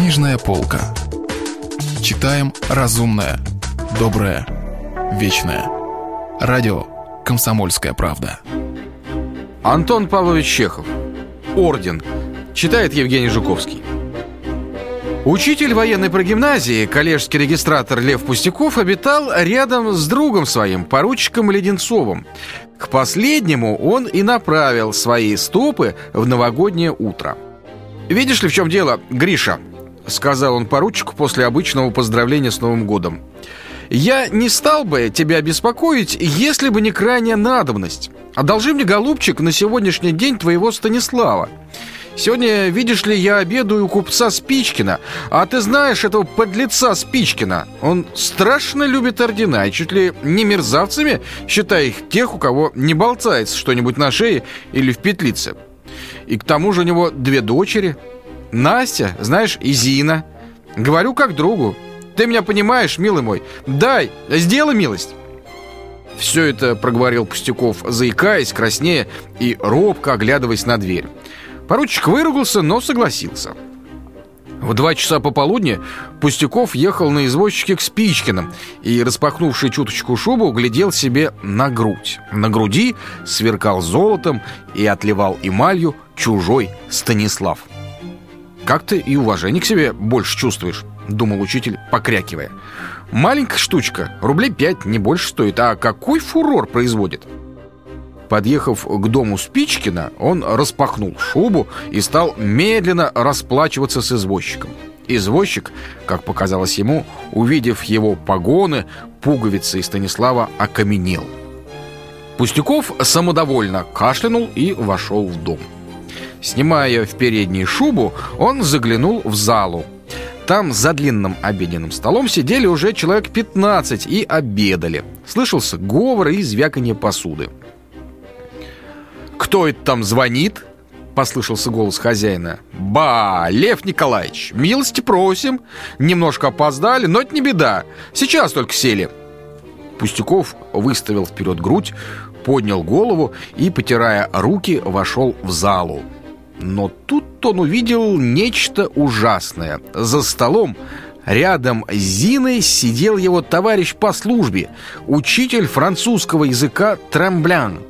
Книжная полка. Читаем разумное, доброе, вечное. Радио «Комсомольская правда». Антон Павлович Чехов. Орден. Читает Евгений Жуковский. Учитель военной прогимназии, коллежский регистратор Лев Пустяков обитал рядом с другом своим, поручиком Леденцовым. К последнему он и направил свои стопы в новогоднее утро. «Видишь ли, в чем дело, Гриша?» — сказал он поручику после обычного поздравления с Новым годом. «Я не стал бы тебя беспокоить, если бы не крайняя надобность. Одолжи мне, голубчик, на сегодняшний день твоего Станислава. Сегодня, видишь ли, я обедаю у купца Спичкина, а ты знаешь этого подлеца Спичкина. Он страшно любит ордена и чуть ли не мерзавцами, считая их тех, у кого не болтается что-нибудь на шее или в петлице. И к тому же у него две дочери. Настя, знаешь, и Зина. Говорю как другу. Ты меня понимаешь, милый мой? Дай, сделай милость. Все это проговорил Пустяков, заикаясь, краснея и робко оглядываясь на дверь. Поручик выругался, но согласился. В два часа пополудни Пустяков ехал на извозчике к Спичкиным и, распахнувший чуточку шубу, глядел себе на грудь. На груди сверкал золотом и отливал эмалью чужой Станислав. «Как ты и уважение к себе больше чувствуешь», — думал учитель, покрякивая. «Маленькая штучка, рублей пять, не больше стоит, а какой фурор производит?» Подъехав к дому Спичкина, он распахнул шубу и стал медленно расплачиваться с извозчиком. Извозчик, как показалось ему, увидев его погоны, пуговицы и Станислава окаменел. Пустяков самодовольно кашлянул и вошел в дом. Снимая в передней шубу, он заглянул в залу. Там за длинным обеденным столом сидели уже человек 15 и обедали. Слышался говор и звяканье посуды. «Кто это там звонит?» — послышался голос хозяина. «Ба, Лев Николаевич, милости просим. Немножко опоздали, но это не беда. Сейчас только сели». Пустяков выставил вперед грудь, поднял голову и, потирая руки, вошел в залу. Но тут он увидел нечто ужасное. За столом Рядом с Зиной сидел его товарищ по службе, учитель французского языка Тремблян.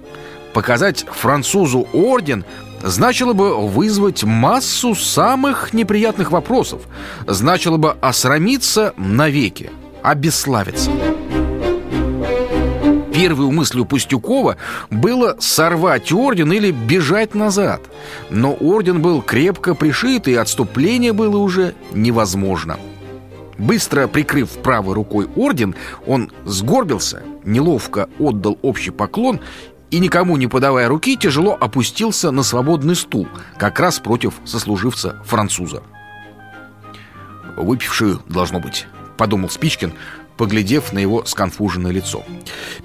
Показать французу орден значило бы вызвать массу самых неприятных вопросов, значило бы осрамиться навеки, обесславиться. Первой мыслью Пустюкова было сорвать орден или бежать назад. Но орден был крепко пришит, и отступление было уже невозможно. Быстро прикрыв правой рукой орден, он сгорбился, неловко отдал общий поклон и, никому не подавая руки, тяжело опустился на свободный стул, как раз против сослуживца француза. «Выпивший, должно быть», — подумал Спичкин, поглядев на его сконфуженное лицо.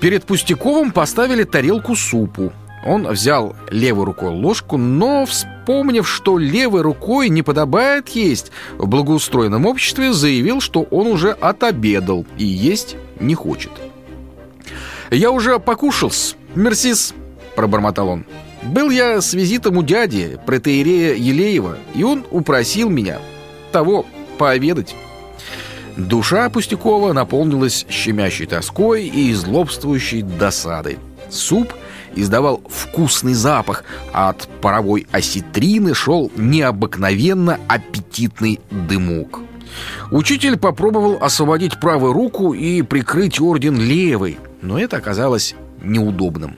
Перед Пустяковым поставили тарелку супу. Он взял левой рукой ложку, но, вспомнив, что левой рукой не подобает есть в благоустроенном обществе, заявил, что он уже отобедал и есть не хочет. «Я уже покушался», «Мерсис», — пробормотал он. «Был я с визитом у дяди, протеерея Елеева, и он упросил меня того пообедать». Душа Пустякова наполнилась щемящей тоской и злобствующей досадой. Суп издавал вкусный запах, а от паровой осетрины шел необыкновенно аппетитный дымок. Учитель попробовал освободить правую руку и прикрыть орден левой, но это оказалось неудобным.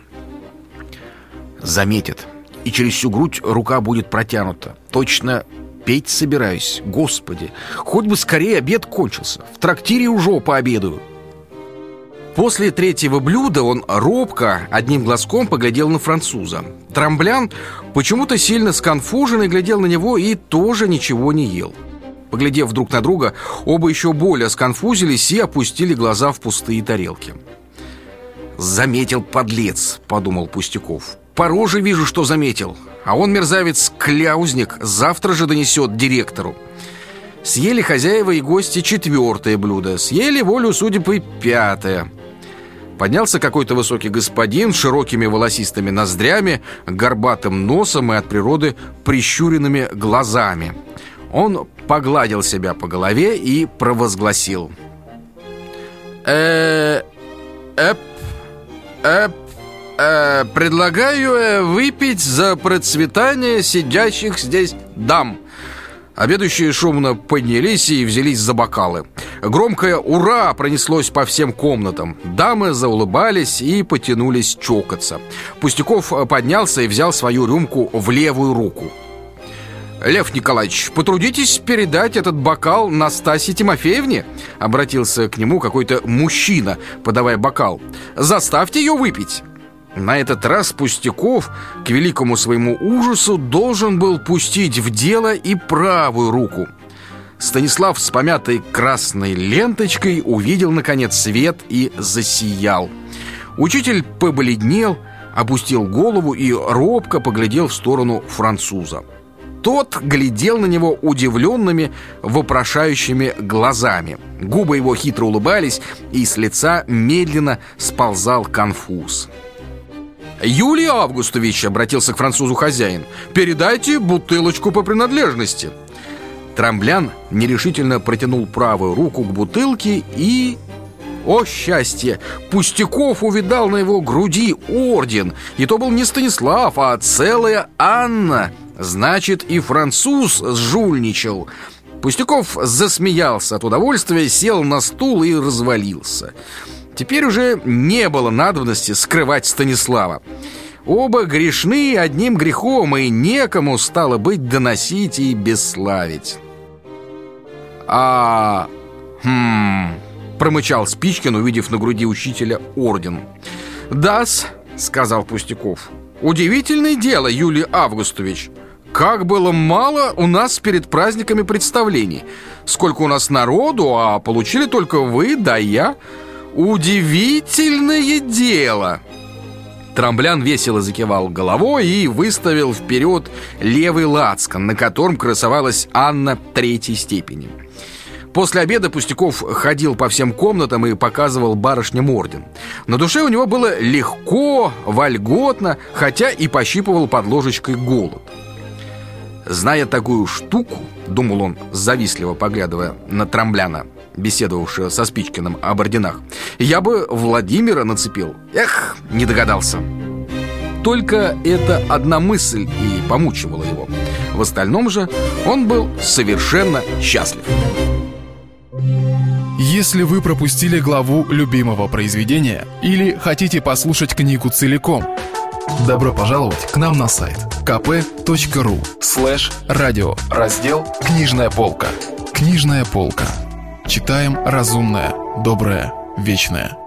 Заметит, и через всю грудь рука будет протянута. Точно петь собираюсь. Господи, хоть бы скорее обед кончился. В трактире уже пообедаю. После третьего блюда он робко, одним глазком поглядел на француза. Трамблян почему-то сильно сконфуженный глядел на него и тоже ничего не ел. Поглядев друг на друга, оба еще более сконфузились и опустили глаза в пустые тарелки. «Заметил подлец», — подумал Пустяков. «По роже вижу, что заметил. А он, мерзавец-кляузник, завтра же донесет директору». Съели хозяева и гости четвертое блюдо, съели волю судеб пятое. Поднялся какой-то высокий господин с широкими волосистыми ноздрями, горбатым носом и от природы прищуренными глазами. Он погладил себя по голове и провозгласил. Э, предлагаю э, выпить за процветание сидящих здесь дам. Обедающие шумно поднялись и взялись за бокалы. Громкое «Ура!» пронеслось по всем комнатам. Дамы заулыбались и потянулись чокаться. Пустяков поднялся и взял свою рюмку в левую руку. «Лев Николаевич, потрудитесь передать этот бокал Настасье Тимофеевне?» Обратился к нему какой-то мужчина, подавая бокал. «Заставьте ее выпить!» На этот раз Пустяков, к великому своему ужасу, должен был пустить в дело и правую руку. Станислав с помятой красной ленточкой увидел, наконец, свет и засиял. Учитель побледнел, опустил голову и робко поглядел в сторону француза. Тот глядел на него удивленными, вопрошающими глазами. Губы его хитро улыбались, и с лица медленно сползал конфуз. «Юлий Августович», — обратился к французу хозяин, «передайте бутылочку по принадлежности». Трамблян нерешительно протянул правую руку к бутылке и... О счастье! Пустяков увидал на его груди орден И то был не Станислав, а целая Анна Значит, и француз сжульничал Пустяков засмеялся от удовольствия, сел на стул и развалился Теперь уже не было надобности скрывать Станислава. Оба грешны одним грехом, и некому стало быть доносить и бесславить. А... Хм... Промычал Спичкин, увидев на груди учителя орден. «Да-с», — сказал Пустяков. «Удивительное дело, Юлий Августович. Как было мало у нас перед праздниками представлений. Сколько у нас народу, а получили только вы да я. «Удивительное дело!» Трамблян весело закивал головой и выставил вперед левый лацкан, на котором красовалась Анна третьей степени. После обеда Пустяков ходил по всем комнатам и показывал барышням орден. На душе у него было легко, вольготно, хотя и пощипывал под ложечкой голод. Зная такую штуку, думал он, завистливо поглядывая на Трамбляна, беседовавшего со Спичкиным об орденах, я бы Владимира нацепил. Эх, не догадался. Только эта одна мысль и помучивала его. В остальном же он был совершенно счастлив. Если вы пропустили главу любимого произведения или хотите послушать книгу целиком, добро пожаловать к нам на сайт kp.ru слэш радио раздел «Книжная полка». Книжная полка. Читаем разумное, доброе, вечное.